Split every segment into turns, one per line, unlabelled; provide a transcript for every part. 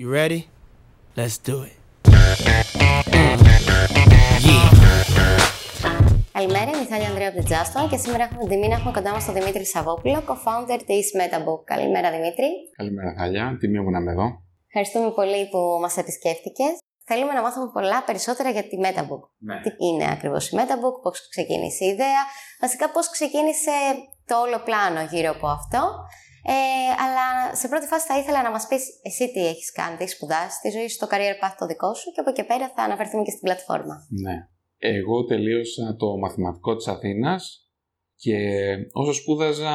You ready? Let's do it.
Καλημέρα, είμαι η Θάλια Ανδρέα από την Justin και σήμερα έχουμε την τιμή να έχουμε κοντά μας τον Δημήτρη Σαββόπουλο, co-founder της Metabook. Καλημέρα, Δημήτρη.
Καλημέρα, Θάλια. Τιμή μου να είμαι εδώ.
Ευχαριστούμε πολύ που μας επισκέφτηκες. Θέλουμε να μάθουμε πολλά περισσότερα για τη Metabook.
Ναι.
Τι είναι ακριβώς η Metabook, πώς ξεκίνησε η ιδέα, βασικά πώς ξεκίνησε το όλο πλάνο γύρω από αυτό. Ε, αλλά σε πρώτη φάση θα ήθελα να μας πεις εσύ τι έχεις κάνει, τι έχεις σπουδάσει, τη ζωή σου, το career path το δικό σου και από εκεί πέρα θα αναφερθούμε και στην πλατφόρμα.
Ναι. Εγώ τελείωσα το μαθηματικό της Αθήνας και όσο σπούδαζα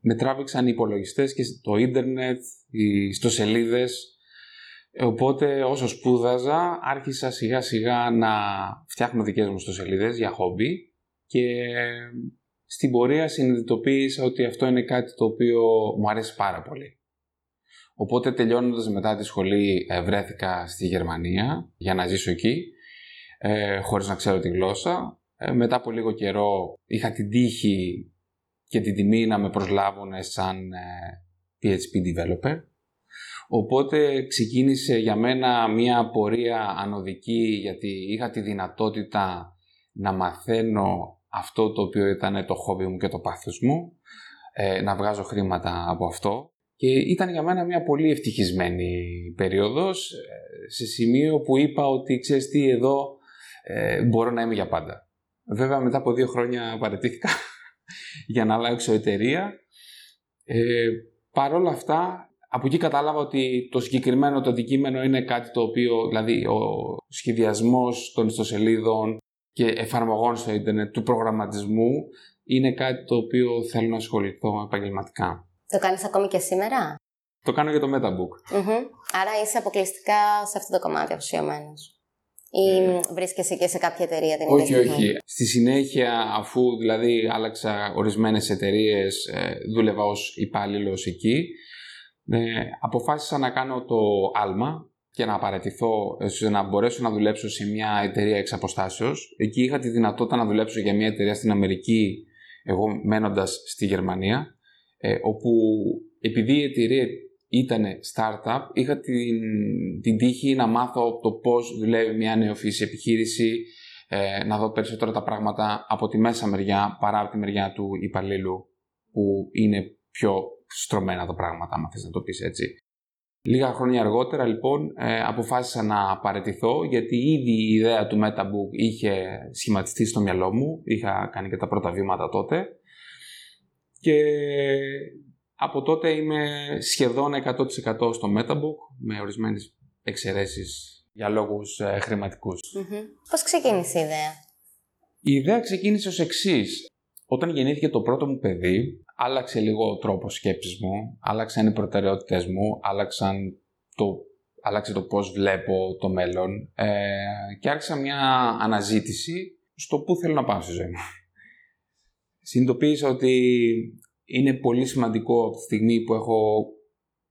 με τράβηξαν οι υπολογιστές και το ίντερνετ, οι ιστοσελίδες. Οπότε όσο σπούδαζα άρχισα σιγά σιγά να φτιάχνω δικές μου ιστοσελίδες για χόμπι και στην πορεία συνειδητοποίησα ότι αυτό είναι κάτι το οποίο μου αρέσει πάρα πολύ. Οπότε τελειώνοντας μετά τη σχολή ε, βρέθηκα στη Γερμανία για να ζήσω εκεί ε, χωρίς να ξέρω τη γλώσσα. Ε, μετά από λίγο καιρό είχα την τύχη και την τιμή να με προσλάβουν σαν ε, PHP developer. Οπότε ξεκίνησε για μένα μια πορεία ανωδική γιατί είχα τη δυνατότητα να μαθαίνω αυτό το οποίο ήταν το χόμπι μου και το πάθος μου, ε, να βγάζω χρήματα από αυτό. Και ήταν για μένα μια πολύ ευτυχισμένη περίοδος, ε, σε σημείο που είπα ότι ξέρεις τι εδώ ε, μπορώ να είμαι για πάντα. Βέβαια μετά από δύο χρόνια παρετήθηκα για να αλλάξω εταιρεία. Ε, Παρ' όλα αυτά, από εκεί κατάλαβα ότι το συγκεκριμένο το αντικείμενο είναι κάτι το οποίο, δηλαδή ο σχεδιασμός των ιστοσελίδων και εφαρμογών στο ίντερνετ του προγραμματισμού είναι κάτι το οποίο θέλω να ασχοληθώ επαγγελματικά.
Το κάνεις ακόμη και σήμερα;
Το κάνω για το Metabook.
mm Άρα είσαι αποκλειστικά σε αυτό το κομμάτι αφοσιωμένος. Ή βρίσκεσαι και σε κάποια εταιρεία την
Όχι, όχι. Στη συνέχεια, αφού δηλαδή άλλαξα ορισμένες εταιρείες, ε, δούλευα ως υπάλληλος εκεί, ε, αποφάσισα να κάνω το άλμα και να παρατηθώ, ώστε να μπορέσω να δουλέψω σε μια εταιρεία εξ αποστάσεως. Εκεί είχα τη δυνατότητα να δουλέψω για μια εταιρεία στην Αμερική, εγώ μένοντας στη Γερμανία, ε, όπου επειδή η εταιρεία ήταν startup, είχα την, την τύχη να μάθω το πώς δουλεύει μια νεοφύση επιχείρηση, ε, να δω περισσότερα τα πράγματα από τη μέσα μεριά παρά από τη μεριά του υπαλλήλου που είναι πιο στρωμένα τα πράγματα, αν θες να το πεις έτσι. Λίγα χρόνια αργότερα λοιπόν ε, αποφάσισα να παρετηθώ γιατί ήδη η ιδέα του Metabook είχε σχηματιστεί στο μυαλό μου, είχα κάνει και τα πρώτα βήματα τότε. Και από τότε είμαι σχεδόν 100% στο Metabook με ορισμένες εξαιρέσεις για λόγους ε, χρηματικους
Πώς ξεκίνησε η ιδέα;
Η ιδέα ξεκίνησε ως εξής. Όταν γεννήθηκε το πρώτο μου παιδί, άλλαξε λίγο ο τρόπος σκέψης μου, άλλαξαν οι προτεραιότητες μου, άλλαξαν το, άλλαξε το πώς βλέπω το μέλλον ε, και άρχισα μια αναζήτηση στο πού θέλω να πάω στη ζωή μου. Συνειδητοποίησα ότι είναι πολύ σημαντικό από τη στιγμή που έχω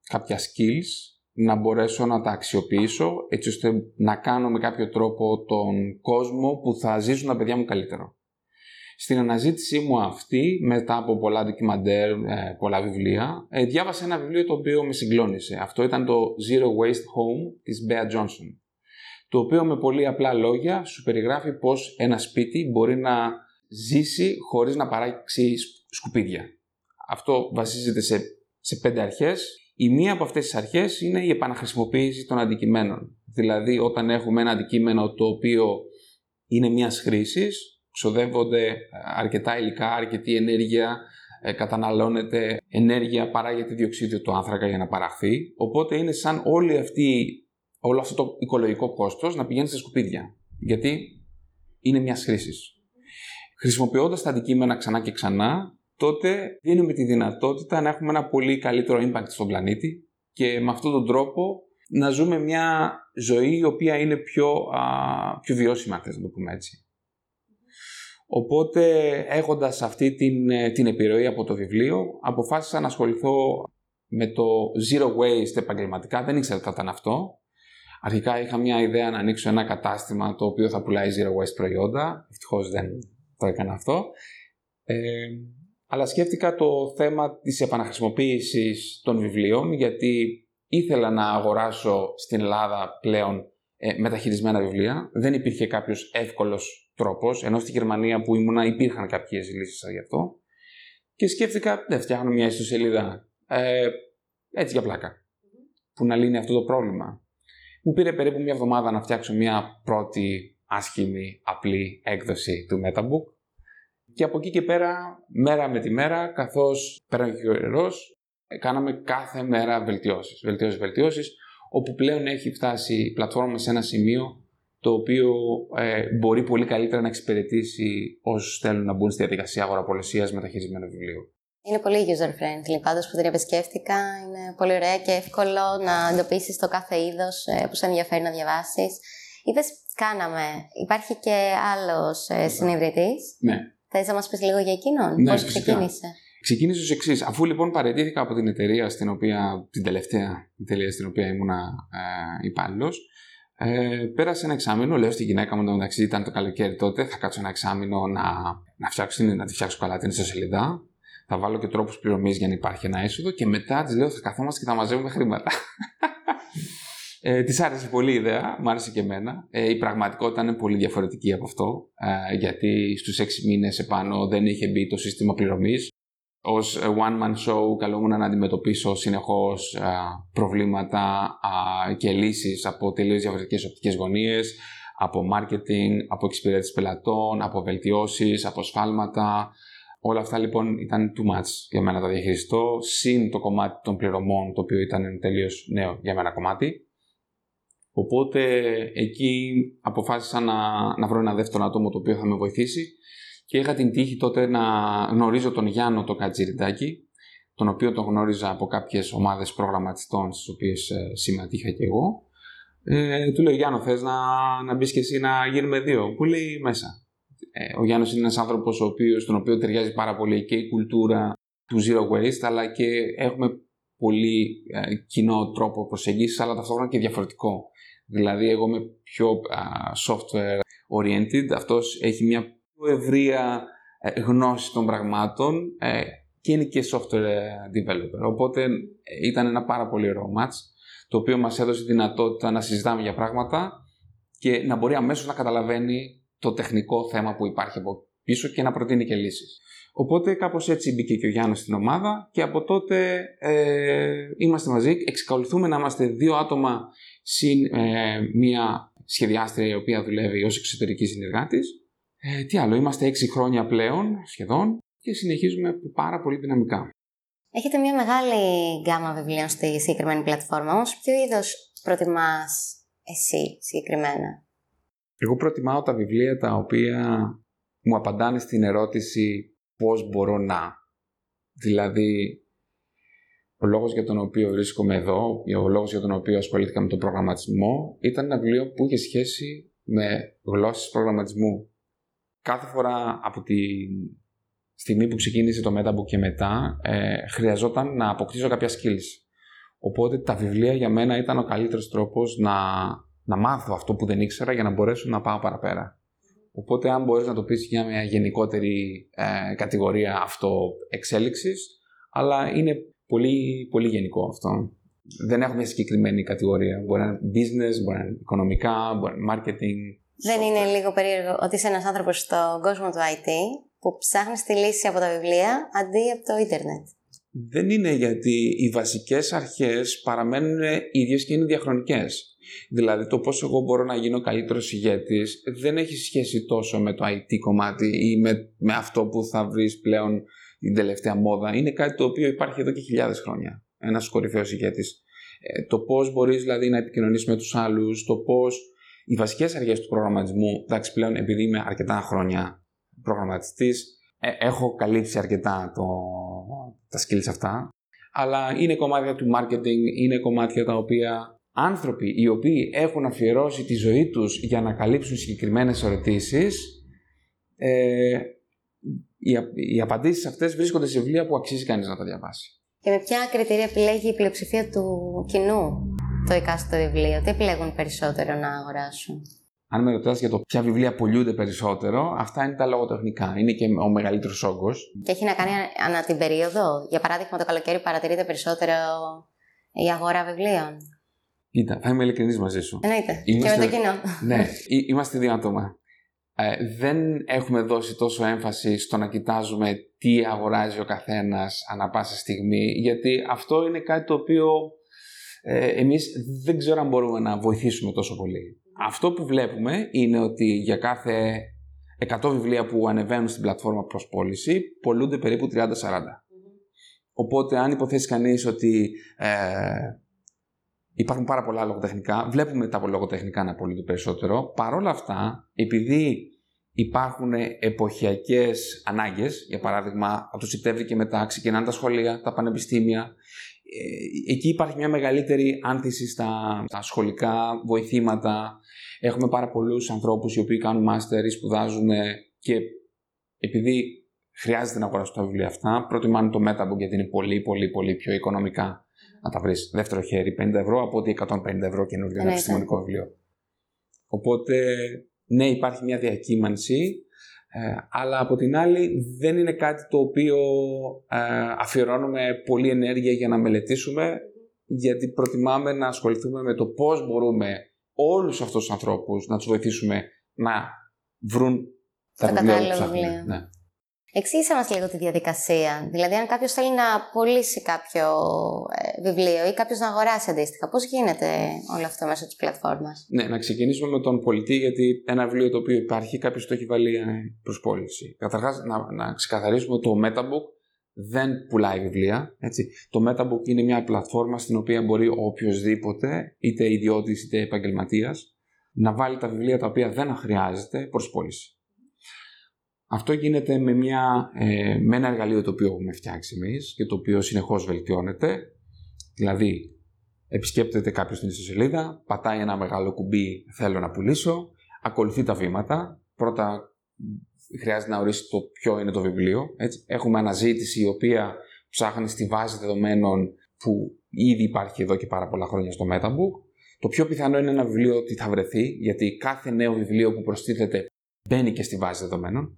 κάποια skills να μπορέσω να τα αξιοποιήσω έτσι ώστε να κάνω με κάποιο τρόπο τον κόσμο που θα ζήσουν τα παιδιά μου καλύτερο. Στην αναζήτησή μου αυτή, μετά από πολλά ντοκιμαντέρ, ε, πολλά βιβλία, ε, διάβασα ένα βιβλίο το οποίο με συγκλώνησε. Αυτό ήταν το Zero Waste Home της Bea Johnson, το οποίο με πολύ απλά λόγια σου περιγράφει πως ένα σπίτι μπορεί να ζήσει χωρίς να παράξει σκουπίδια. Αυτό βασίζεται σε, σε πέντε αρχές. Η μία από αυτές τις αρχές είναι η επαναχρησιμοποίηση των αντικειμένων. Δηλαδή όταν έχουμε ένα αντικείμενο το οποίο είναι μιας χρήσης, ξοδεύονται αρκετά υλικά, αρκετή ενέργεια, ε, καταναλώνεται ενέργεια, παράγεται διοξίδιο του άνθρακα για να παραχθεί. Οπότε είναι σαν όλη αυτή, όλο αυτό το οικολογικό κόστος να πηγαίνει στα σκουπίδια. Γιατί είναι μιας χρήσης. Χρησιμοποιώντας τα αντικείμενα ξανά και ξανά, τότε δίνουμε τη δυνατότητα να έχουμε ένα πολύ καλύτερο impact στον πλανήτη και με αυτόν τον τρόπο να ζούμε μια ζωή η οποία είναι πιο, α, πιο βιώσιμα, θες να το πούμε έτσι. Οπότε, έχοντας αυτή την, ε, την επιρροή από το βιβλίο, αποφάσισα να ασχοληθώ με το Zero Waste επαγγελματικά. Δεν ήξερα τι ήταν αυτό. Αρχικά είχα μια ιδέα να ανοίξω ένα κατάστημα το οποίο θα πουλάει Zero Waste προϊόντα. Ευτυχώς δεν το έκανα αυτό. Ε, αλλά σκέφτηκα το θέμα της επαναχρησιμοποίησης των βιβλίων, γιατί ήθελα να αγοράσω στην Ελλάδα πλέον ε, μεταχειρισμένα βιβλία. Δεν υπήρχε κάποιος εύκολος τρόπος, ενώ στη Γερμανία που ήμουνα υπήρχαν κάποιες λύσεις γι' αυτό. Και σκέφτηκα, δεν φτιάχνω μια ιστοσελίδα ε, έτσι για πλάκα. Που να λύνει αυτό το πρόβλημα. Μου πήρε περίπου μια εβδομάδα να φτιάξω μια πρώτη άσχημη, απλή έκδοση του Metabook. Και από εκεί και πέρα, μέρα με τη μέρα, καθώς πέραν και ο καιρός, κάναμε κάθε μέρα βελτιώσεις, βελτιώσεις, βελτιώσεις, όπου πλέον έχει φτάσει η πλατφόρμα σε ένα σημείο το οποίο ε, μπορεί πολύ καλύτερα να εξυπηρετήσει όσους θέλουν να μπουν στη διαδικασία αγοραπολισίας μεταχειρισμένου βιβλίου.
Είναι πολύ user-friendly. Πάντως που την επισκέφτηκα, είναι πολύ ωραία και εύκολο να εντοπίσεις το κάθε είδος ε, που σε ενδιαφέρει να διαβάσεις. Είπες, κάναμε. Υπάρχει και άλλος ε, συνειδητής.
Ναι.
Θες να μας πεις λίγο για εκείνον,
Ναι,
πώς
φυσικά.
ξεκίνησε;
Ξεκίνησε ως εξής. Αφού λοιπόν παραιτήθηκα από την εταιρεία στην οποία, την τελευταία εταιρεία στην οποία ήμουνα ε, υπάλληλος, ε, πέρασε ένα εξάμεινο. Λέω στη γυναίκα μου, μεταξύ ήταν το καλοκαίρι τότε, θα κάτσω ένα εξάμεινο να, να, φτιάξω, την- να τη φτιάξω καλά την ιστοσελίδα. Θα βάλω και τρόπους πληρωμής για να υπάρχει ένα έσοδο και μετά της λέω θα καθόμαστε και θα μαζεύουμε χρήματα. Ε, της άρεσε πολύ η ιδέα, μου άρεσε και εμένα. Ε, η πραγματικότητα είναι πολύ διαφορετική από αυτό, ε, γιατί στους έξι μήνες επάνω δεν είχε μπει το σύστημα πληρωμής. Ως ε, one-man show καλούμουν να αντιμετωπίσω συνεχώς ε, προβλήματα α, και λύσεις από τελείως διαφορετικές οπτικές γωνίες, από marketing, από εξυπηρέτηση πελατών, από βελτιώσεις, από σφάλματα. Όλα αυτά λοιπόν ήταν too much για μένα να τα διαχειριστώ, συν το κομμάτι των πληρωμών, το οποίο ήταν τελείως νέο για μένα κομμάτι. Οπότε εκεί αποφάσισα να, να βρω ένα δεύτερο άτομο το οποίο θα με βοηθήσει και είχα την τύχη τότε να γνωρίζω τον Γιάννο το Κατζιριτάκη, τον οποίο τον γνώριζα από κάποιες ομάδες προγραμματιστών στις οποίες ε, συμμετείχα και εγώ. Ε, του λέω Γιάννο θες να, να μπεις και εσύ να γίνουμε δύο. Που λέει μέσα. Ε, ο Γιάννος είναι ένας άνθρωπος ο οποίος, τον οποίο ταιριάζει πάρα πολύ και η κουλτούρα του Zero Waste αλλά και έχουμε πολύ ε, κοινό τρόπο προσέγγισης αλλά ταυτόχρονα και διαφορετικό. Δηλαδή εγώ είμαι πιο α, software oriented, αυτός έχει μια πιο ευρεία ε, γνώση των πραγμάτων ε, και είναι και software developer. Οπότε ε, ήταν ένα πάρα πολύ ωραίο match το οποίο μας έδωσε δυνατότητα να συζητάμε για πράγματα και να μπορεί αμέσως να καταλαβαίνει το τεχνικό θέμα που υπάρχει από πίσω και να προτείνει και λύσεις. Οπότε κάπως έτσι μπήκε και ο Γιάννης στην ομάδα και από τότε ε, είμαστε μαζί, εξακολουθούμε να είμαστε δύο άτομα συν ε, μία σχεδιάστρια η οποία δουλεύει ως εξωτερικής συνεργάτης. Ε, τι άλλο, είμαστε έξι χρόνια πλέον σχεδόν και συνεχίζουμε πάρα πολύ δυναμικά.
Έχετε μια μεγάλη γκάμα βιβλίων στη συγκεκριμένη πλατφόρμα, όμως ποιο είδος προτιμάς εσύ συγκεκριμένα;
Εγώ προτιμάω τα βιβλία τα οποία μου απαντάνε στην ερώτηση πώς μπορώ να. Δηλαδή, ο λόγος για τον οποίο βρίσκομαι εδώ, ο λόγος για τον οποίο ασχολήθηκα με τον προγραμματισμό, ήταν ένα βιβλίο που είχε σχέση με γλώσσες προγραμματισμού. Κάθε φορά από τη στιγμή που ξεκίνησε το Metabook και μετά, ε, χρειαζόταν να αποκτήσω κάποια skills. Οπότε τα βιβλία για μένα ήταν ο καλύτερος τρόπος να, να μάθω αυτό που δεν ήξερα για να μπορέσω να πάω παραπέρα. Οπότε αν μπορείς να το πεις για μια γενικότερη ε, κατηγορία αυτοεξέλιξης, αλλά είναι πολύ, πολύ γενικό αυτό. Δεν έχω μια συγκεκριμένη κατηγορία. Μπορεί να είναι business, μπορεί να είναι οικονομικά, μπορεί να είναι marketing.
Δεν είναι λίγο περίεργο ότι είσαι ένας άνθρωπος στον κόσμο του IT που ψάχνεις τη λύση από τα βιβλία αντί από το ίντερνετ.
Δεν είναι γιατί οι βασικές αρχές παραμένουν ίδιες και είναι διαχρονικές. Δηλαδή το πώς εγώ μπορώ να γίνω καλύτερος ηγέτης δεν έχει σχέση τόσο με το IT κομμάτι ή με, με αυτό που θα βρεις πλέον την τελευταία μόδα. Είναι κάτι το οποίο υπάρχει εδώ και χιλιάδες χρόνια. Ένας κορυφαίος ηγέτης. Ε, το πώς μπορείς δηλαδή να επικοινωνείς με τους άλλους, το πώς οι βασικές αρχές του προγραμματισμού, εντάξει πλέον επειδή είμαι αρκετά χρόνια προγραμματιστής, ε, έχω καλύψει αρκετά το, τα skills αυτά, αλλά είναι κομμάτια του marketing, είναι κομμάτια τα οποία άνθρωποι οι οποίοι έχουν αφιερώσει τη ζωή τους για να καλύψουν συγκεκριμένες ερωτήσεις, ε, οι, οι απαντήσεις αυτές βρίσκονται σε βιβλία που αξίζει κανείς να τα διαβάσει.
Και με ποια κριτήρια επιλέγει η πλειοψηφία του κοινού; Το εκάστοτε βιβλίο, τι επιλέγουν περισσότερο να αγοράσουν;
Αν με ρωτάς για το ποια βιβλία πουλούνται περισσότερο, αυτά είναι τα λογοτεχνικά. Είναι και ο μεγαλύτερος όγκος.
Και έχει να κάνει ανά την περίοδο. Για παράδειγμα, το καλοκαίρι παρατηρείται περισσότερο η αγορά βιβλίων.
Κοίτα, θα είμαι ειλικρινής μαζί σου.
Εννοείται.
Είμαστε-
Και με το κοινό.
ναι, εί- είμαστε δύο άτομα. Ε, δεν έχουμε δώσει τόσο έμφαση στο να κοιτάζουμε τι αγοράζει ο καθένας ανά πάσα στιγμή, γιατί αυτό είναι κάτι το οποίο ε, εμείς δεν ξέρω αν μπορούμε να βοηθήσουμε τόσο πολύ. Αυτό που βλέπουμε είναι ότι για κάθε 100 βιβλία που ανεβαίνουν στην πλατφόρμα προς πώληση, πολλούνται περίπου 30-40. Οπότε αν υποθέσει κανείς ότι ε, υπάρχουν πάρα πολλά λογοτεχνικά, βλέπουμε τα λογοτεχνικά να πωλούνται περισσότερο. Παρ' όλα αυτά, επειδή υπάρχουν εποχιακές ανάγκες, για παράδειγμα από το Σεπτέμβρη και μετά ξεκινάνε τα σχολεία, τα πανεπιστήμια, ε, εκεί υπάρχει μια μεγαλύτερη άνθηση στα, στα σχολικά βοηθήματα. Έχουμε πάρα πολλούς ανθρώπους οι οποίοι κάνουν μάστερ ή σπουδάζουν και επειδή χρειάζεται να αγοράσουν τα βιβλία αυτά, προτιμάνε το Metabook γιατί είναι πολύ πολύ πολύ πιο οικονομικά να τα βρεις δεύτερο χέρι 50 ευρώ από ότι 150 ευρώ καινούργιο ένα
Ναι,
επιστημονικό βιβλίο. Οπότε, ναι, υπάρχει μια διακύμανση, ε, αλλά από την άλλη δεν είναι κάτι το οποίο ε, αφιερώνουμε πολλή ενέργεια για να μελετήσουμε, γιατί προτιμάμε να ασχοληθούμε με το πώς μπορούμε όλους αυτούς τους ανθρώπους να τους βοηθήσουμε να βρουν τα
Το
βιβλία που
κατάλληλο
ψάχνουν.
βιβλίο.
Ναι.
Εξήγησε μας λίγο τη διαδικασία. Δηλαδή, αν κάποιος θέλει να πωλήσει κάποιο ε, βιβλίο ή κάποιος να αγοράσει αντίστοιχα, πώς γίνεται όλο αυτό μέσω της πλατφόρμας;
Ναι, να ξεκινήσουμε με τον πολιτή, γιατί ένα βιβλίο το οποίο υπάρχει, κάποιος το έχει βάλει ε, προς πώληση. Καταρχάς, να, να ξεκαθαρίσουμε ότι το Metabook δεν πουλάει βιβλία. Έτσι. Το Metabook είναι μια πλατφόρμα στην οποία μπορεί οποιοδήποτε, είτε ιδιώτης είτε επαγγελματίας, να βάλει τα βιβλία τα οποία δεν χρειάζεται προς πώληση. Αυτό γίνεται με, μια, ε, με ένα εργαλείο το οποίο έχουμε φτιάξει εμείς και το οποίο συνεχώς βελτιώνεται. Δηλαδή, επισκέπτεται κάποιος την ιστοσελίδα, πατάει ένα μεγάλο κουμπί «Θέλω να πουλήσω», ακολουθεί τα βήματα. Πρώτα χρειάζεται να ορίσει το ποιο είναι το βιβλίο. Έτσι. Έχουμε αναζήτηση η οποία ψάχνει στη βάση δεδομένων που ήδη υπάρχει εδώ και πάρα πολλά χρόνια στο Metabook. Το πιο πιθανό είναι ένα βιβλίο ότι θα βρεθεί, γιατί κάθε νέο βιβλίο που προστίθεται μπαίνει και στη βάση δεδομένων.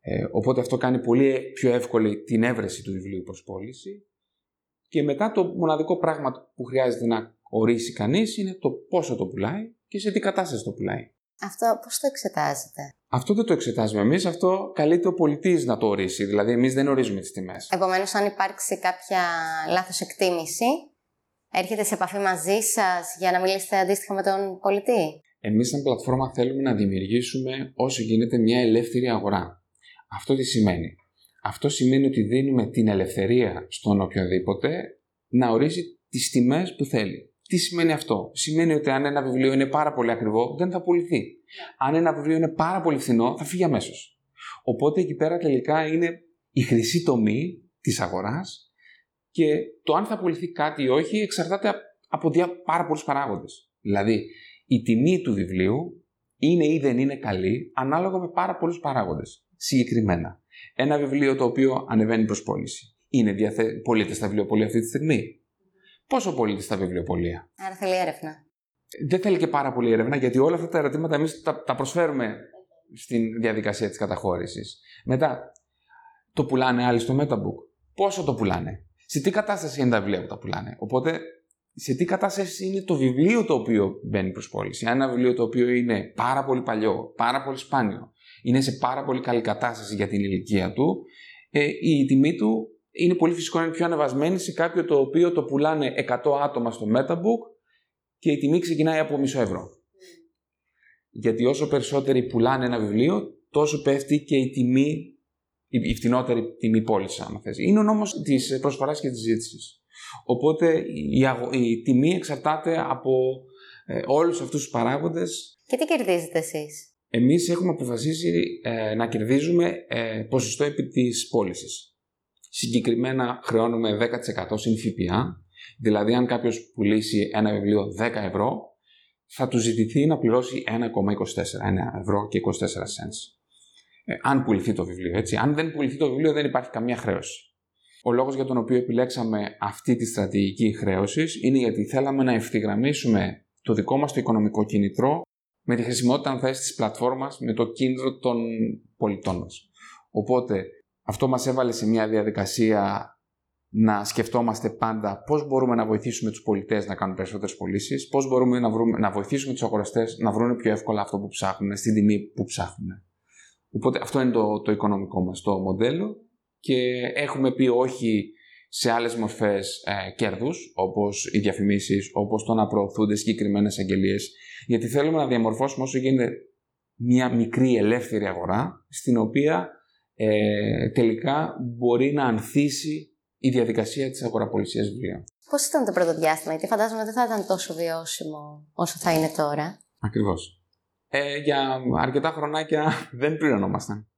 Ε, οπότε αυτό κάνει πολύ πιο εύκολη την έβρεση του βιβλίου προς πώληση. Και μετά το μοναδικό πράγμα που χρειάζεται να ορίσει κανείς είναι το πόσο το πουλάει και σε τι κατάσταση το πουλάει.
Αυτό πώς το εξετάζετε;
Αυτό δεν το εξετάζουμε εμείς, αυτό καλείται ο πολιτής να το ορίσει, δηλαδή εμείς δεν ορίζουμε τις τιμές.
Επομένως, αν υπάρξει κάποια λάθος εκτίμηση, έρχεται σε επαφή μαζί σας για να μιλήσετε αντίστοιχα με τον πολιτή;
Εμείς σαν πλατφόρμα θέλουμε να δημιουργήσουμε όσο γίνεται μια ελεύθερη αγορά. Αυτό τι σημαίνει; Αυτό σημαίνει ότι δίνουμε την ελευθερία στον οποιοδήποτε να ορίσει τις τιμές που θέλει. Τι σημαίνει αυτό; Σημαίνει ότι αν ένα βιβλίο είναι πάρα πολύ ακριβό, δεν θα πουληθεί. Αν ένα βιβλίο είναι πάρα πολύ φθηνό, θα φύγει αμέσως. Οπότε εκεί πέρα τελικά είναι η χρυσή τομή της αγοράς και το αν θα πουληθεί κάτι ή όχι εξαρτάται από δια- πάρα πολλούς παράγοντες. Δηλαδή, η τιμή του βιβλίου είναι ή δεν είναι καλή ανάλογα με πάρα πολλούς παράγοντες. Συγκεκριμένα, ένα βιβλίο το οποίο ανεβαίνει προς πώληση. Είναι διαθε... πωλείται στα βιβλιοπολία αυτή τη στιγμή; Πόσο πωλείται στα βιβλιοπολία.
Άρα θέλει έρευνα.
Δεν θέλει και πάρα πολύ έρευνα γιατί όλα αυτά τα ερωτήματα εμείς τα, τα προσφέρουμε στην διαδικασία της καταχώρησης. Μετά, το πουλάνε άλλοι στο Metabook. Πόσο το πουλάνε; Σε τι κατάσταση είναι τα βιβλία που τα πουλάνε; Οπότε, σε τι κατάσταση είναι το βιβλίο το οποίο μπαίνει προς πώληση. Αν ένα βιβλίο το οποίο είναι πάρα πολύ παλιό, πάρα πολύ σπάνιο, είναι σε πάρα πολύ καλή κατάσταση για την ηλικία του, ε, η τιμή του είναι πολύ φυσικό να είναι πιο ανεβασμένη σε κάποιο το οποίο το πουλάνε 100 άτομα στο Metabook και η τιμή ξεκινάει από μισό ευρώ. Γιατί όσο περισσότεροι πουλάνε ένα βιβλίο, τόσο πέφτει και η τιμή, η, η φτηνότερη τιμή πώλησης, άμα θες. Είναι ο νόμος της προσφοράς και της ζήτησης. Οπότε η, αγο- η τιμή εξαρτάται από ε, όλους αυτούς τους παράγοντες.
Και τι κερδίζετε εσείς;
Εμείς έχουμε αποφασίσει ε, να κερδίζουμε ε, ποσοστό επί της πώλησης. Συγκεκριμένα χρεώνουμε 10% συν ΦΠΑ, δηλαδή αν κάποιος πουλήσει ένα βιβλίο 10 ευρώ, θα του ζητηθεί να πληρώσει 1,24, 1 ευρώ και 24 cents. Ε, αν πουληθεί το βιβλίο, έτσι. Αν δεν πουληθεί το βιβλίο δεν υπάρχει καμία χρέωση. Ο λόγος για τον οποίο επιλέξαμε αυτή τη στρατηγική χρέωσης είναι γιατί θέλαμε να ευθυγραμμίσουμε το δικό μας το οικονομικό κίνητρο με τη χρησιμότητα, αν θες, της πλατφόρμας, με το κίνητρο των πολιτών μας. Οπότε, αυτό μας έβαλε σε μια διαδικασία να σκεφτόμαστε πάντα πώς μπορούμε να βοηθήσουμε τους πολιτές να κάνουν περισσότερες πωλήσεις, πώς μπορούμε να, βρούμε, να βοηθήσουμε τους αγοραστές να βρουν πιο εύκολα αυτό που ψάχνουν, στην τιμή που ψάχνουν. Οπότε αυτό είναι το, το οικονομικό μας το μοντέλο και έχουμε πει όχι σε άλλες μορφές ε, κέρδους, όπως οι διαφημίσεις, όπως το να προωθούνται συγκεκριμένες αγγελίες, γιατί θέλουμε να διαμορφώσουμε όσο γίνεται μια μικρή ελεύθερη αγορά, στην οποία ε, τελικά μπορεί να ανθίσει η διαδικασία της αγοραπολισίας βιβλίων.
Πώς ήταν το πρώτο διάστημα, γιατί φαντάζομαι ότι δεν θα ήταν τόσο βιώσιμο όσο θα είναι τώρα.
Ακριβώς. Ε, για αρκετά χρονάκια δεν πληρωνόμασταν.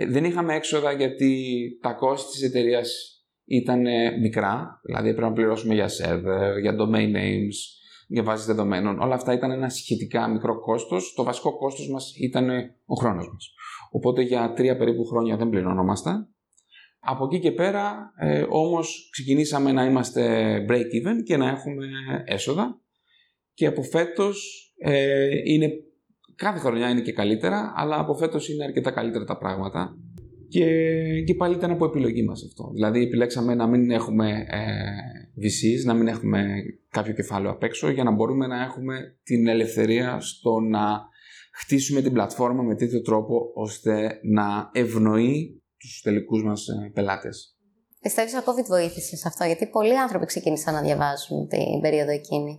Ε, δεν είχαμε έξοδα γιατί τα κόστη της εταιρείας ήταν μικρά, δηλαδή έπρεπε να πληρώσουμε για server, για domain names, για βάσεις δεδομένων. Όλα αυτά ήταν ένα σχετικά μικρό κόστος. Το βασικό κόστος μας ήταν ο χρόνος μας. Οπότε για τρία περίπου χρόνια δεν πληρωνόμασταν. Από εκεί και πέρα ε, όμως ξεκινήσαμε να είμαστε break-even και να έχουμε έσοδα και από φέτος ε, είναι, κάθε χρονιά είναι και καλύτερα αλλά από φέτος είναι αρκετά καλύτερα τα πράγματα και, και πάλι ήταν από επιλογή μας αυτό. Δηλαδή επιλέξαμε να μην έχουμε ε, VCs, να μην έχουμε κάποιο κεφάλαιο απ' έξω για να μπορούμε να έχουμε την ελευθερία στο να χτίσουμε την πλατφόρμα με τέτοιο τρόπο ώστε να ευνοεί τους τελικούς μας ε, πελάτες.
Πιστεύεις ότι ο COVID βοήθησες σε αυτό, γιατί πολλοί άνθρωποι ξεκίνησαν να διαβάζουν την περίοδο εκείνη.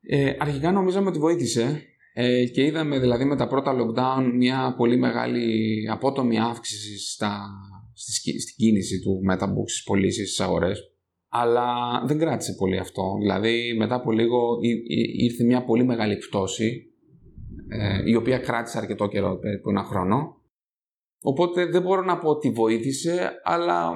Ε, αρχικά νομίζαμε ότι βοήθησε ε, και είδαμε δηλαδή με τα πρώτα lockdown μια πολύ μεγάλη απότομη αύξηση στα, στη, στην κίνηση του Metabook στις πωλήσεις στις αγορές. Αλλά δεν κράτησε πολύ αυτό. Δηλαδή μετά από λίγο ήρθε μια πολύ μεγάλη πτώση ε, η οποία κράτησε αρκετό καιρό, περίπου ένα χρόνο Οπότε δεν μπορώ να πω ότι βοήθησε, αλλά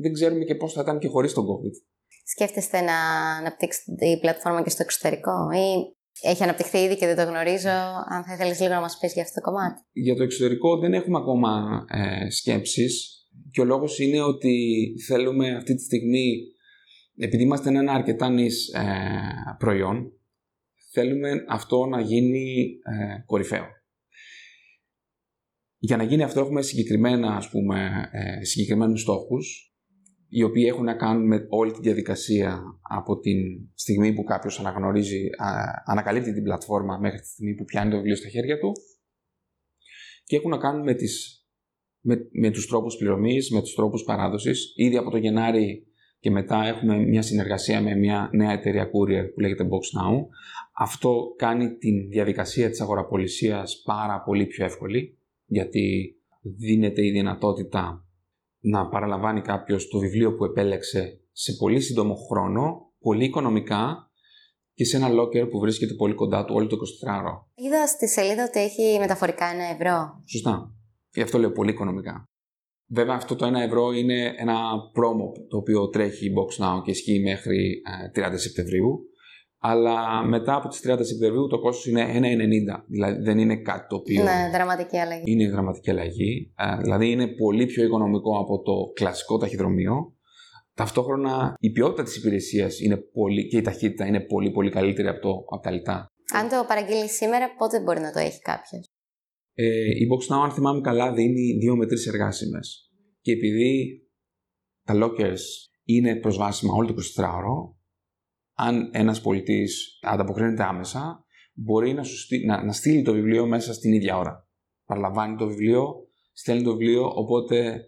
δεν ξέρουμε και πώς θα ήταν και χωρίς τον COVID.
Σκέφτεστε να αναπτύξετε η πλατφόρμα και στο εξωτερικό ή έχει αναπτυχθεί ήδη και δεν το γνωρίζω. Αν θα ήθελες λίγο να μας πεις για αυτό το κομμάτι.
Για το εξωτερικό δεν έχουμε ακόμα ε, σκέψεις και ο λόγος είναι ότι θέλουμε αυτή τη στιγμή, επειδή είμαστε ένα αρκετά νης ε, προϊόν, θέλουμε αυτό να γίνει ε, κορυφαίο. Για να γίνει αυτό έχουμε συγκεκριμένα, ας πούμε, ε, συγκεκριμένους στόχους, οι οποίοι έχουν να κάνουν με όλη τη διαδικασία από τη στιγμή που κάποιος αναγνωρίζει, ανακαλύπτει την πλατφόρμα μέχρι τη στιγμή που πιάνει το βιβλίο στα χέρια του και έχουν να κάνουν με, τις, με, με τους τρόπους πληρωμής, με τους τρόπους παράδοσης. Ήδη από το Γενάρη και μετά έχουμε μια συνεργασία με μια νέα εταιρεία courier που λέγεται Box Now. Αυτό κάνει τη διαδικασία της αγοραπολισίας πάρα πολύ πιο εύκολη γιατί δίνεται η δυνατότητα να παραλαμβάνει κάποιος το βιβλίο που επέλεξε σε πολύ σύντομο χρόνο, πολύ οικονομικά και σε ένα locker που βρίσκεται πολύ κοντά του όλο το 24ωρο.
Είδα στη σελίδα ότι έχει μεταφορικά ένα ευρώ.
Σωστά. Γι' αυτό λέω πολύ οικονομικά. Βέβαια αυτό το 1 ευρώ είναι ένα promo το οποίο τρέχει η Box Now και ισχύει μέχρι 30 ε, Σεπτεμβρίου αλλά μετά από τις 30 Σεπτεμβρίου το κόστος είναι 1,90. Δηλαδή δεν είναι κάτι το οποίο...
Ναι, δραματική αλλαγή.
Είναι δραματική αλλαγή. Δηλαδή είναι πολύ πιο οικονομικό από το κλασικό ταχυδρομείο. Ταυτόχρονα η ποιότητα της υπηρεσίας είναι πολύ, και η ταχύτητα είναι πολύ πολύ καλύτερη από, το, από τα λιτά.
Αν το παραγγείλεις σήμερα, πότε μπορεί να το έχει κάποιος;
Ε, η Box Now, αν θυμάμαι καλά, δίνει 2 με 3 εργάσιμες. Και επειδή τα lockers είναι προσβάσιμα όλο το 24ωρο, αν ένας πολιτής ανταποκρίνεται άμεσα, μπορεί να, σου να, να στείλει το βιβλίο μέσα στην ίδια ώρα. Παραλαμβάνει το βιβλίο, στέλνει το βιβλίο, οπότε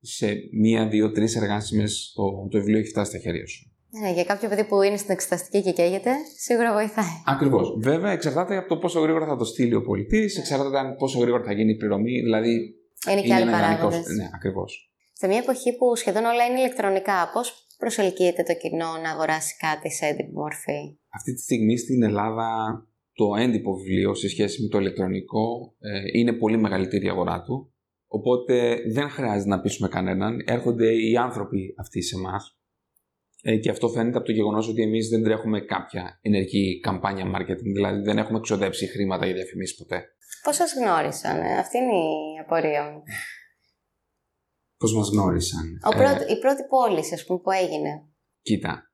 σε μία, δύο, τρεις εργάσιμε το, το βιβλίο έχει φτάσει στα χέρια σου.
Ναι, για κάποιο παιδί που είναι στην εξεταστική και καίγεται, σίγουρα βοηθάει.
Ακριβώς. Βέβαια, εξαρτάται από το πόσο γρήγορα θα το στείλει ο πολιτής, ναι. εξαρτάται από πόσο γρήγορα θα γίνει η πληρωμή. Δηλαδή.
Είναι και άλλοι παράγοντες.
Ναι, ακριβώς.
Σε μια εποχή που σχεδόν όλα είναι ηλεκτρονικά, πώς προσελκύεται το κοινό να αγοράσει κάτι σε έντυπη μορφή;
Αυτή τη στιγμή στην Ελλάδα το έντυπο βιβλίο σε σχέση με το ηλεκτρονικό ε, είναι πολύ μεγαλύτερη η αγορά του. Οπότε δεν χρειάζεται να πείσουμε κανέναν. Έρχονται οι άνθρωποι αυτοί σε εμάς. Ε, και αυτό φαίνεται από το γεγονός ότι εμείς δεν τρέχουμε κάποια ενεργή καμπάνια marketing, δηλαδή δεν έχουμε ξοδέψει χρήματα για διαφημίσεις ποτέ.
Πώς σας γνώρισαν, ε; αυτή είναι η απορία μου
πώς μας γνώρισαν.
Ο ε, η πρώτη πώληση, ας πούμε, που έγινε.
Κοίτα,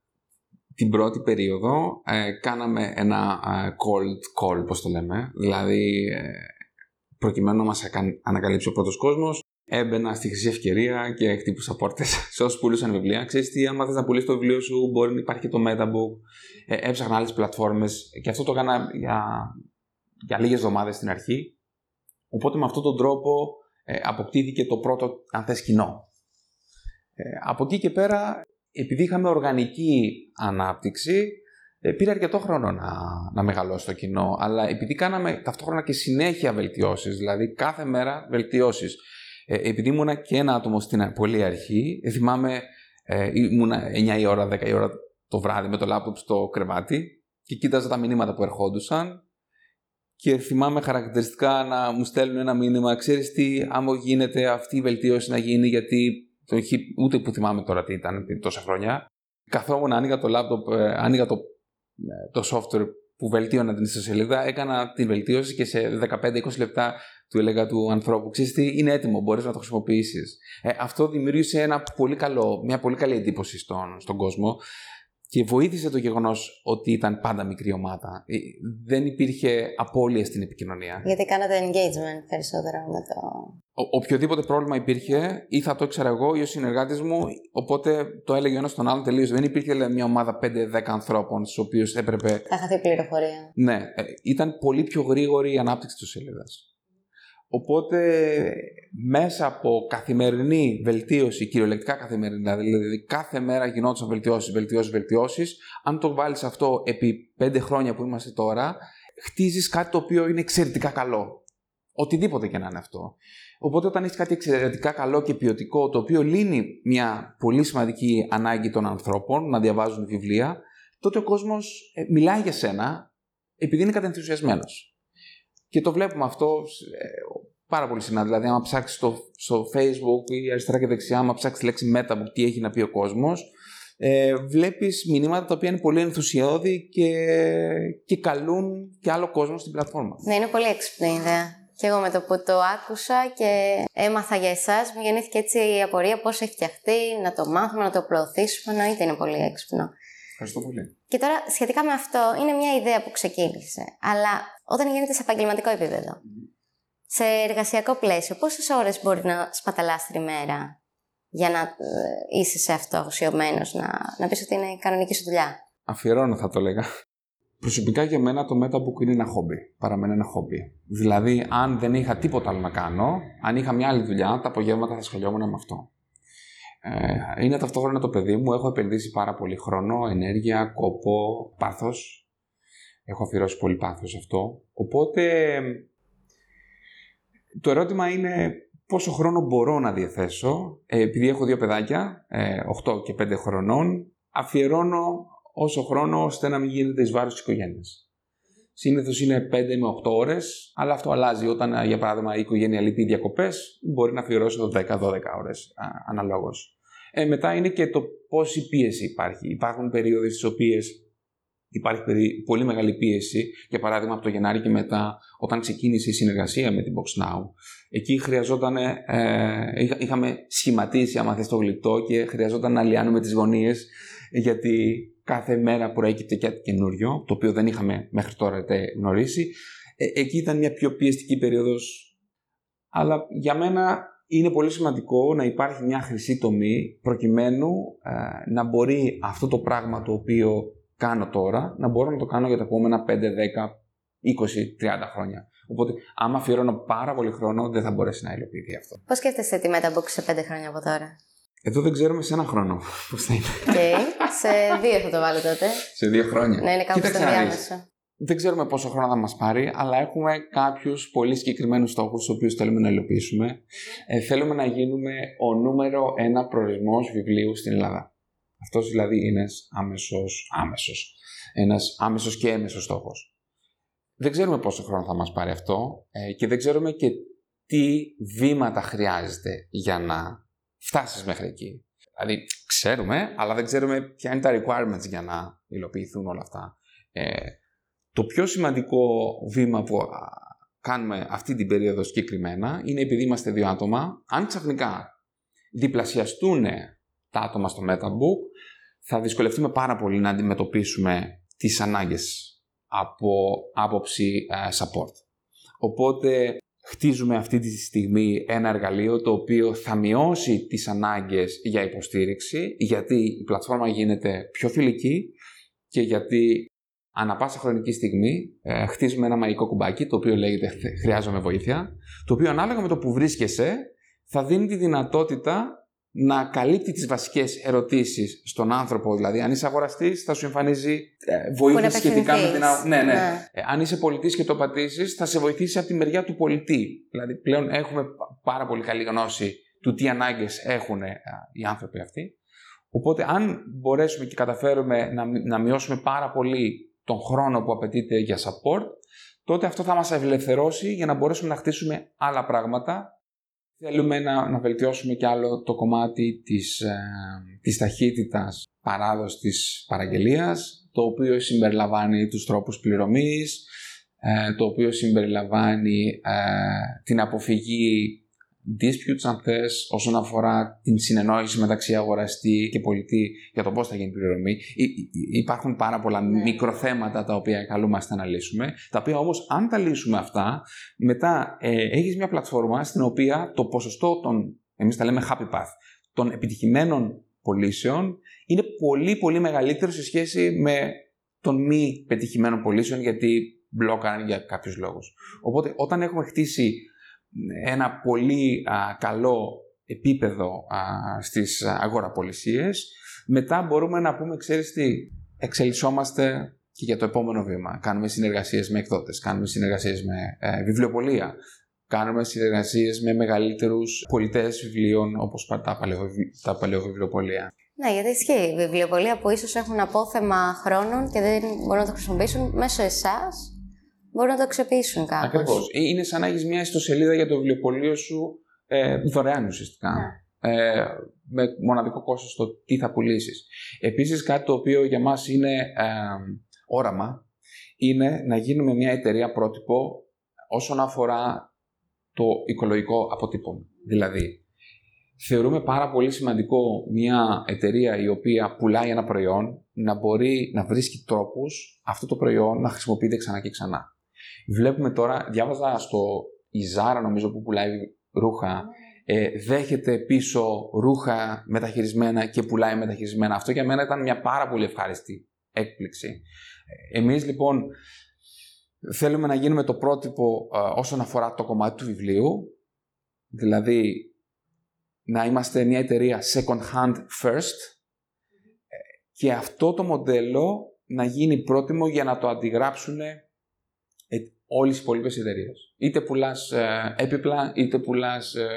την πρώτη περίοδο ε, κάναμε ένα ε, cold call, πώς το λέμε, δηλαδή ε, προκειμένου να μας ανακαλύψει ο πρώτος κόσμος, έμπαινα στη χρυσή ευκαιρία και χτύπουσα πόρτες σε όσους πουλούσαν βιβλία. Ξέρεις τι, άμα θες να πουλήσεις το βιβλίο σου, μπορεί να υπάρχει και το Metabook. Ε, έψαχνα άλλες πλατφόρμες και αυτό το έκανα για, για λίγες εβδομάδες στην αρχή. Οπότε με αυτόν τον τρόπο ε, αποκτήθηκε το πρώτο, αν θες, κοινό. Ε, από εκεί και πέρα, επειδή είχαμε οργανική ανάπτυξη, ε, πήρε αρκετό χρόνο να, να μεγαλώσει το κοινό, αλλά επειδή κάναμε ταυτόχρονα και συνέχεια βελτιώσεις, δηλαδή κάθε μέρα βελτιώσεις. Ε, επειδή ήμουνα και ένα άτομο στην πολύ αρχή, ε, θυμάμαι ε, ήμουνα 9 η ώρα, 10 η ώρα το βράδυ με το λάπτοπ στο κρεβάτι και κοίταζα τα μηνύματα που ερχόντουσαν και θυμάμαι χαρακτηριστικά να μου στέλνουν ένα μήνυμα «Ξέρεις τι, άμα γίνεται αυτή η βελτίωση να γίνει γιατί το έχει, ούτε που θυμάμαι τώρα τι ήταν τόσα χρόνια». Καθόμουν, άνοιγα το λάπτοπ, ε, άνοιγα το, ε, το software που βελτίωνα την ιστοσελίδα, έκανα την βελτίωση και σε 15-20 λεπτά του έλεγα του ανθρώπου, ξέρεις τι, είναι έτοιμο, μπορείς να το χρησιμοποιήσεις. Ε, αυτό δημιούργησε ένα πολύ καλό, μια πολύ καλή εντύπωση στον, στον κόσμο και βοήθησε το γεγονός ότι ήταν πάντα μικρή ομάδα. Ε, δεν υπήρχε απώλεια στην επικοινωνία.
Γιατί κάνατε engagement περισσότερο με το.
Ο, οποιοδήποτε πρόβλημα υπήρχε, ή θα το ήξερα εγώ ή ο συνεργάτης μου, οπότε το έλεγε ο ένας τον άλλον τελείως. Δεν υπήρχε λέει, μια ομάδα 5-10 ανθρώπων, στους οποίους έπρεπε.
Θα χαθεί πληροφορία.
Ναι, ε, ήταν πολύ πιο γρήγορη η ανάπτυξη του σελίδα. Οπότε μέσα από καθημερινή βελτίωση, κυριολεκτικά καθημερινή, δηλαδή κάθε μέρα γινόντουσαν βελτιώσεις, βελτιώσεις, βελτιώσεις. Αν το βάλεις αυτό επί πέντε χρόνια που είμαστε τώρα, χτίζεις κάτι το οποίο είναι εξαιρετικά καλό. Οτιδήποτε και να είναι αυτό. Οπότε όταν έχεις κάτι εξαιρετικά καλό και ποιοτικό, το οποίο λύνει μια πολύ σημαντική ανάγκη των ανθρώπων να διαβάζουν βιβλία, τότε ο κόσμος ε, μιλάει για σένα επειδή είναι κατενθουσιασμένος. Και το βλέπουμε αυτό ε, πάρα πολύ συχνά. Δηλαδή, άμα ψάξεις στο, στο Facebook ή αριστερά και δεξιά, άμα ψάξεις τη λέξη Metabook, τι έχει να πει ο κόσμος, ε, βλέπεις μηνύματα τα οποία είναι πολύ ενθουσιώδη και, και καλούν και άλλο κόσμο στην πλατφόρμα.
Ναι, είναι πολύ έξυπνη ιδέα. Και εγώ με το που το άκουσα και έμαθα για εσάς, μου γεννήθηκε έτσι η απορία πώς έχει φτιαχτεί, να το μάθουμε, να το προωθήσουμε. Εννοείται είναι πολύ έξυπνο.
Ευχαριστώ πολύ.
Και τώρα, σχετικά με αυτό, είναι μια ιδέα που ξεκίνησε. Αλλά όταν γίνεται σε επαγγελματικό επίπεδο, σε εργασιακό πλαίσιο, πόσες ώρες μπορεί να σπαταλάς την ημέρα για να ε, είσαι σε αυτό αφοσιωμένος, να, να πεις ότι είναι η κανονική σου δουλειά;
Αφιερώνω, θα το λέγα. Προσωπικά για μένα το Metabook είναι ένα χόμπι. Παραμένει ένα χόμπι. Δηλαδή, αν δεν είχα τίποτα άλλο να κάνω, αν είχα μια άλλη δουλειά, τα απογεύματα θα σχολιόμουν με αυτό. Ε, είναι ταυτόχρονα το παιδί μου. Έχω επενδύσει πάρα πολύ χρόνο, ενέργεια, κόπο, πάθος. Έχω αφιερώσει πολύ πάθος αυτό. Οπότε, το ερώτημα είναι πόσο χρόνο μπορώ να διαθέσω. Ε, επειδή έχω δύο παιδάκια, 8 ε, και 5 χρονών, αφιερώνω όσο χρόνο ώστε να μην γίνεται εις βάρος της οικογένειας. Συνήθως είναι 5 με 8 ώρες, αλλά αυτό αλλάζει. Όταν, για παράδειγμα, η οικογένεια λείπει διακοπές, μπορεί να αφιερώσει το 10-12 ώρες αναλόγως. Ε, μετά είναι και το πόση πίεση υπάρχει. Υπάρχουν περίοδοι στις οποίες υπάρχει πολύ μεγάλη πίεση. Για παράδειγμα, από το Γενάρη και μετά, όταν ξεκίνησε η συνεργασία με την Box Now, εκεί χρειαζόταν, ε, είχαμε σχηματίσει, άμα θες το γλυπτό, και χρειαζόταν να λιάνουμε τις γωνίες, γιατί κάθε μέρα προέκυπτε κάτι καινούριο, το οποίο δεν είχαμε μέχρι τώρα γνωρίσει. Ε, εκεί ήταν μια πιο πιεστική περίοδος. Αλλά για μένα είναι πολύ σημαντικό να υπάρχει μια χρυσή τομή προκειμένου ε, να μπορεί αυτό το πράγμα το οποίο κάνω τώρα να μπορώ να το κάνω για τα επόμενα 5, 10, 20, 30 χρόνια. Οπότε, άμα αφιερώνω πάρα πολύ χρόνο, δεν θα μπορέσει να υλοποιηθεί αυτό.
Πώς σκέφτεσαι τη Metabox σε 5 χρόνια από τώρα,
Εδώ δεν ξέρουμε σε ένα χρόνο πώς θα είναι.
Okay. σε δύο θα το βάλω τότε.
σε δύο χρόνια.
Ναι, είναι κάπου στο διάμεσο.
Δεν ξέρουμε πόσο χρόνο θα μας πάρει, αλλά έχουμε κάποιους πολύ συγκεκριμένους στόχους, τους οποίους θέλουμε να υλοποιήσουμε. Ε, θέλουμε να γίνουμε ο νούμερο ένα προορισμός βιβλίου στην Ελλάδα. Αυτός δηλαδή είναι άμεσος, άμεσος. Ένας άμεσος και έμεσος στόχος. Δεν ξέρουμε πόσο χρόνο θα μας πάρει αυτό ε, και δεν ξέρουμε και τι βήματα χρειάζεται για να φτάσεις μέχρι εκεί. Δηλαδή, ξέρουμε, αλλά δεν ξέρουμε ποια είναι τα requirements για να υλοποιηθούν όλα αυτά. Ε, το πιο σημαντικό βήμα που κάνουμε αυτή την περίοδο συγκεκριμένα είναι επειδή είμαστε δύο άτομα, αν ξαφνικά διπλασιαστούν τα άτομα στο MetaBook, θα δυσκολευτούμε πάρα πολύ να αντιμετωπίσουμε τις ανάγκες από άποψη support. Οπότε χτίζουμε αυτή τη στιγμή ένα εργαλείο το οποίο θα μειώσει τις ανάγκες για υποστήριξη γιατί η πλατφόρμα γίνεται πιο φιλική και γιατί ανά πάσα χρονική στιγμή ε, χτίζουμε ένα μαγικό κουμπάκι το οποίο λέγεται χρειάζομαι βοήθεια το οποίο ανάλογα με το που βρίσκεσαι θα δίνει τη δυνατότητα να καλύπτει τις βασικές ερωτήσεις στον άνθρωπο. Δηλαδή, αν είσαι αγοραστής, θα σου εμφανίζει ε, βοήθεια σχετικά με την... Ναι, ναι. ναι. Ε, αν είσαι πολιτής και το πατήσεις, θα σε βοηθήσει από τη μεριά του πολιτή. Δηλαδή, πλέον έχουμε πάρα πολύ καλή γνώση του τι ανάγκες έχουν ε, οι άνθρωποι αυτοί. Οπότε, αν μπορέσουμε και καταφέρουμε να, να μειώσουμε πάρα πολύ τον χρόνο που απαιτείται για support, τότε αυτό θα μας ελευθερώσει για να μπορέσουμε να χτίσουμε άλλα πράγματα Θέλουμε να, να βελτιώσουμε κι άλλο το κομμάτι της, ε, της ταχύτητας παράδοσης της παραγγελίας, το οποίο συμπεριλαμβάνει τους τρόπους πληρωμής, ε, το οποίο συμπεριλαμβάνει ε, την αποφυγή disputes αν θες όσον αφορά την συνεννόηση μεταξύ αγοραστή και πολιτή για το πώς θα γίνει η πληρωμή. Υπάρχουν πάρα πολλά ναι. μικροθέματα τα οποία καλούμαστε να λύσουμε, τα οποία όμως αν τα λύσουμε αυτά, μετά ε, έχεις μια πλατφόρμα στην οποία το ποσοστό των, εμείς τα λέμε happy path, των επιτυχημένων πωλήσεων είναι πολύ πολύ μεγαλύτερο σε σχέση με των μη πετυχημένων πωλήσεων γιατί μπλόκαραν για κάποιους λόγους. Οπότε όταν έχουμε χτίσει ένα πολύ καλό επίπεδο α, στις αγοραπολισίες. Μετά μπορούμε να πούμε, ξέρεις τι, εξελισσόμαστε και για το επόμενο βήμα. Κάνουμε συνεργασίες με εκδότες, κάνουμε συνεργασίες με ε, βιβλιοπολία, κάνουμε συνεργασίες με μεγαλύτερους πολιτές βιβλίων όπως τα, τα παλαιοβιβλιοπολία.
Ναι, γιατί ισχύει. Βιβλιοπολία που ίσως έχουν απόθεμα χρόνων και δεν μπορούν να το χρησιμοποιήσουν μέσω εσάς μπορούν να το αξιοποιήσουν κάπως.
Ακριβώς. Ε, είναι σαν να έχεις μια ιστοσελίδα για το βιβλιοπωλείο σου ε, δωρεάν ουσιαστικά. Ναι. Ε, με μοναδικό κόστος το τι θα πουλήσεις. Επίσης, κάτι το οποίο για μας είναι ε, όραμα είναι να γίνουμε μια εταιρεία πρότυπο όσον αφορά το οικολογικό αποτύπωμα. Δηλαδή, θεωρούμε πάρα πολύ σημαντικό μια εταιρεία η οποία πουλάει ένα προϊόν να μπορεί να βρίσκει τρόπους αυτό το προϊόν να χρησιμοποιείται ξανά και ξανά. Βλέπουμε τώρα, διάβαζα στο Ιζάρα νομίζω που πουλάει ρούχα, ε, δέχεται πίσω ρούχα μεταχειρισμένα και πουλάει μεταχειρισμένα. Αυτό για μένα ήταν μια πάρα πολύ ευχάριστη έκπληξη. Εμείς λοιπόν θέλουμε να γίνουμε το πρότυπο ε, όσον αφορά το κομμάτι του βιβλίου, δηλαδή να είμαστε μια εταιρεία second hand first ε, και αυτό το μοντέλο να γίνει πρότιμο για να το αντιγράψουν ε, όλες οι υπόλοιπες εταιρείες. Είτε πουλάς ε, έπιπλα, είτε πουλάς ε,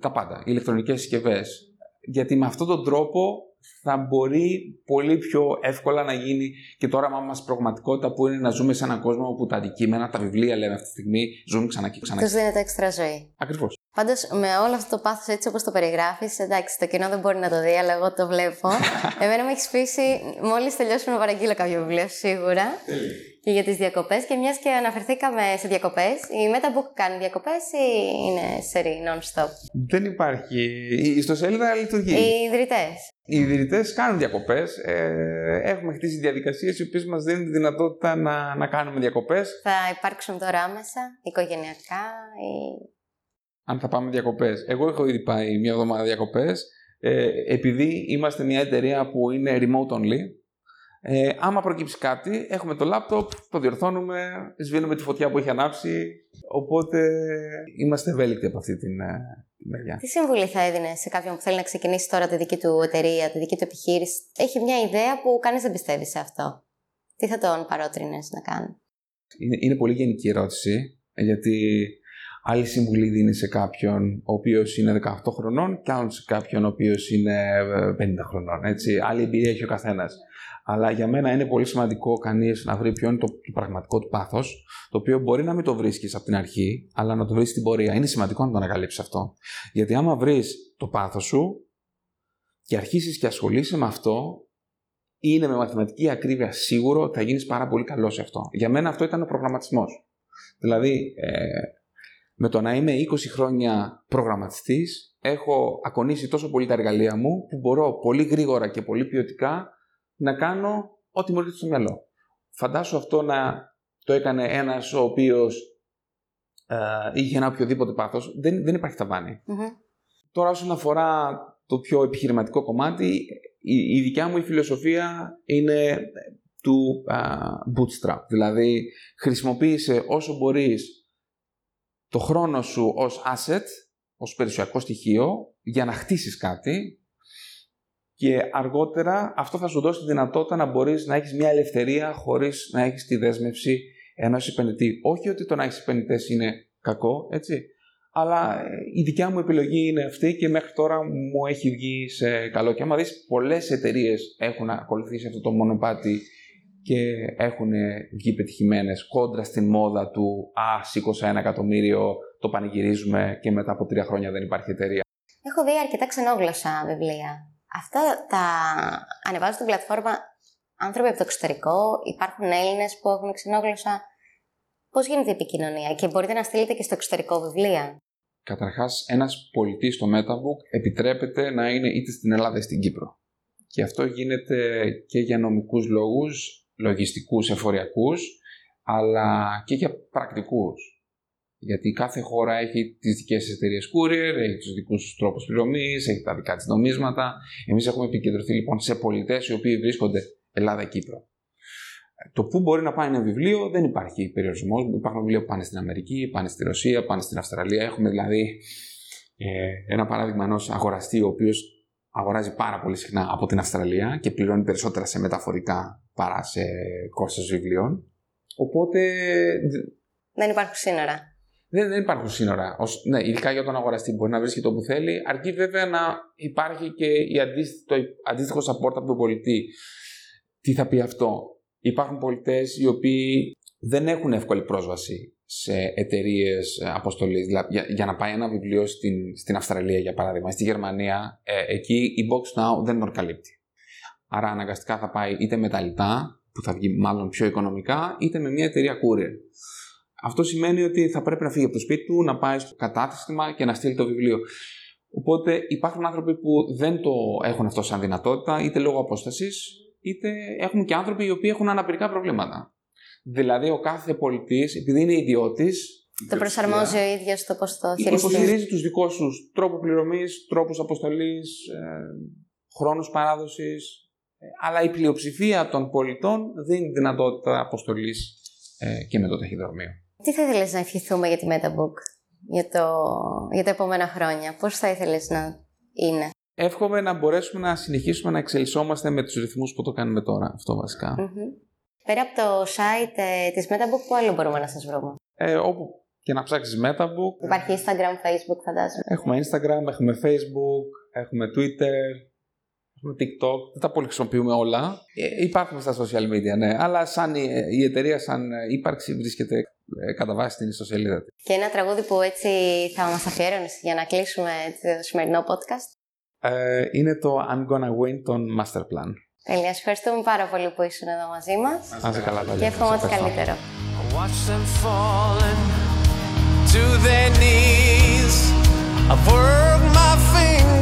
τα πάντα, ηλεκτρονικές συσκευές. Γιατί με αυτόν τον τρόπο θα μπορεί πολύ πιο εύκολα να γίνει και το όραμά μας πραγματικότητα που είναι να ζούμε σε έναν κόσμο όπου τα αντικείμενα, τα βιβλία λέμε αυτή τη στιγμή, ζουν ξανά και ξανά.
Τους δίνεται έξτρα ζωή.
Ακριβώς.
Πάντως με όλο αυτό το πάθος έτσι όπως το περιγράφεις, εντάξει, το κοινό δεν μπορεί να το δει, αλλά εγώ το βλέπω. Εμένα με έχεις πείσει, μόλις τελειώσουμε να παραγγείλω κάποιο βιβλίο, σίγουρα. Και για τις διακοπές. Και μιας και αναφερθήκαμε σε διακοπές, η MetaBook κάνει διακοπές ή είναι σερή non-stop;
Δεν υπάρχει. Η ιστοσελίδα λειτουργεί.
Οι ιδρυτές.
Οι ιδρυτές κάνουν διακοπές. Ε, έχουμε χτίσει διαδικασίες οι οποίες μας δίνουν τη δυνατότητα να, να κάνουμε διακοπές.
Θα υπάρξουν τώρα άμεσα, οικογενειακά ή
αν θα πάμε διακοπές. Εγώ έχω ήδη πάει μια εβδομάδα διακοπές. Ε, επειδή είμαστε μια εταιρεία που είναι remote only, ε, άμα προκύψει κάτι, έχουμε το laptop, το διορθώνουμε, σβήνουμε τη φωτιά που έχει ανάψει. Οπότε είμαστε ευέλικτοι από αυτή την, ε, την μεριά.
Τι συμβουλή θα έδινε σε κάποιον που θέλει να ξεκινήσει τώρα τη δική του εταιρεία, τη δική του επιχείρηση; Έχει μια ιδέα που κανείς δεν πιστεύει σε αυτό. Τι θα τον παρότρινες να κάνει;
Είναι, είναι πολύ γενική ερώτηση, γιατί Άλλη συμβουλή δίνει σε κάποιον ο οποίος είναι 18 χρονών και άλλο σε κάποιον ο οποίος είναι 50 ε, χρονών. Έτσι. Άλλη εμπειρία έχει ο καθένας. Αλλά για μένα είναι πολύ σημαντικό κανείς να βρει ποιο είναι το, το πραγματικό του πάθος, το οποίο μπορεί να μην το βρίσκεις από την αρχή, αλλά να το βρεις στην πορεία. Είναι σημαντικό να το ανακαλύψεις αυτό. Γιατί άμα βρεις το πάθος σου και αρχίσεις και ασχολείσαι με αυτό, είναι με μαθηματική ακρίβεια σίγουρο ότι θα γίνεις πάρα πολύ καλό σε αυτό. Για μένα αυτό ήταν ο προγραμματισμός. Δηλαδή, ε, με το να είμαι 20 χρόνια προγραμματιστής, έχω ακονίσει τόσο πολύ τα εργαλεία μου που μπορώ πολύ γρήγορα και πολύ ποιοτικά να κάνω ό,τι μου έρχεται στο μυαλό. Φαντάσου αυτό να το έκανε ένας ο οποίος ε, ή για ένα οποιοδήποτε πάθος, δεν, δεν υπάρχει Τώρα όσον αφορά το πιο επιχειρηματικό κομμάτι, η, η δικιά μου η φιλοσοφία είναι του bootstrap. Δηλαδή, χρησιμοποίησε όσο μπορείς το χρόνο σου ως asset, ως περιουσιακό στοιχείο, για να χτίσεις κάτι και αργότερα αυτό θα σου δώσει τη δυνατότητα να μπορείς να έχεις μια ελευθερία χωρίς να έχεις τη δέσμευση ενός επενδυτή. Όχι ότι το να έχεις επενδυτές είναι κακό, έτσι. Αλλά ε, η δικιά μου επιλογή είναι αυτή και μέχρι τώρα μου έχει βγει σε καλό. Και άμα δεις, πολλές εταιρείες έχουν ακολουθήσει αυτό το μονοπάτι και έχουν βγει πετυχημένες κόντρα στην μόδα του «Α, σήκωσα ένα εκατομμύριο, το πανηγυρίζουμε και μετά από τρία χρόνια δεν υπάρχει εταιρεία».
Έχω δει αρκετά ξενόγλωσσα βιβλία. Αυτά τα ανεβάζουν στην πλατφόρμα άνθρωποι από το εξωτερικό, υπάρχουν Έλληνες που έχουν ξενόγλωσσα. Πώς γίνεται η επικοινωνία και μπορείτε να στείλετε και στο εξωτερικό βιβλία;
Καταρχάς, ένας πολιτής στο Metabook επιτρέπεται να είναι είτε στην Ελλάδα είτε στην Κύπρο. Και αυτό γίνεται και για νομικούς λόγους, λογιστικούς, εφοριακούς, αλλά και για πρακτικούς. Γιατί κάθε χώρα έχει τις δικές της εταιρείες courier, έχει τους δικούς τους τρόπους πληρωμής, έχει τα δικά της νομίσματα. Εμείς έχουμε επικεντρωθεί λοιπόν σε πολιτές οι οποίοι βρίσκονται Ελλάδα-Κύπρο. Το πού μπορεί να πάει ένα βιβλίο δεν υπάρχει περιορισμός. Υπάρχουν βιβλία που πάνε στην Αμερική, πάνε στη Ρωσία, πάνε στην Αυστραλία. Έχουμε δηλαδή ε, ένα παράδειγμα ενός αγοραστή ο οποίος αγοράζει πάρα πολύ συχνά από την Αυστραλία και πληρώνει περισσότερα σε μεταφορικά παρά σε κόστος βιβλίων. Οπότε.
Δεν υπάρχουν σύνορα.
Δεν, δεν υπάρχουν σύνορα. Ως, ναι, ειδικά για τον αγοραστή μπορεί να βρίσκει το που θέλει, αρκεί βέβαια να υπάρχει και η αντίστοιχο, αντίστοιχο support από τον πολιτή. Τι θα πει αυτό; Υπάρχουν πολιτές οι οποίοι δεν έχουν εύκολη πρόσβαση σε εταιρείες αποστολής. Δηλαδή, για, για, να πάει ένα βιβλίο στην, στην Αυστραλία, για παράδειγμα, στη Γερμανία, ε, εκεί η Box Now δεν τον καλύπτει. Άρα αναγκαστικά θα πάει είτε με τα λιτά, που θα βγει μάλλον πιο οικονομικά, είτε με μια εταιρεία courier. Αυτό σημαίνει ότι θα πρέπει να φύγει από το σπίτι του, να πάει στο κατάστημα και να στείλει το βιβλίο. Οπότε υπάρχουν άνθρωποι που δεν το έχουν αυτό σαν δυνατότητα, είτε λόγω απόστασης, είτε έχουν και άνθρωποι οι οποίοι έχουν αναπηρικά προβλήματα. Δηλαδή, ο κάθε πολιτής, επειδή είναι ιδιώτης.
Το προσαρμόζει ο ίδιος το πώς το χειριστεί.
Υποστηρίζει τους δικούς σου τρόπου πληρωμής, τρόπους αποστολής, ε, χρόνους παράδοσης. Ε, αλλά η πλειοψηφία των πολιτών δίνει δυνατότητα αποστολής ε, και με το ταχυδρομείο.
Τι θα ήθελες να ευχηθούμε για τη Metabook για, το, για τα επόμενα χρόνια, πώς θα ήθελες να είναι;
Εύχομαι να μπορέσουμε να συνεχίσουμε να εξελισσόμαστε με τους ρυθμούς που το κάνουμε τώρα, αυτό
Πέρα από το site ε, της Metabook, πού άλλο μπορούμε να σας βρούμε;
Ε, όπου και να ψάξεις Metabook.
Υπάρχει Instagram, Facebook φαντάζομαι.
Έχουμε Instagram, έχουμε Facebook, έχουμε Twitter, Έχουμε TikTok, δεν τα πολύ χρησιμοποιούμε όλα. Ε, υπάρχουν στα social media, ναι. Αλλά σαν η, η εταιρεία, σαν ύπαρξη, βρίσκεται ε, κατά βάση στην ιστοσελίδα της.
Και ένα τραγούδι που έτσι θα μας αφιέρωνες για να κλείσουμε το σημερινό podcast.
Ε, είναι το I'm Gonna Win των Masterplan.
Τέλεια. Σας ευχαριστούμε πάρα πολύ που ήσουν εδώ μαζί μας.
Να καλά,
Τέλεια. Και εύχομαι ό,τι καλύτερο. Watch them
falling
to their knees.
I work my fingers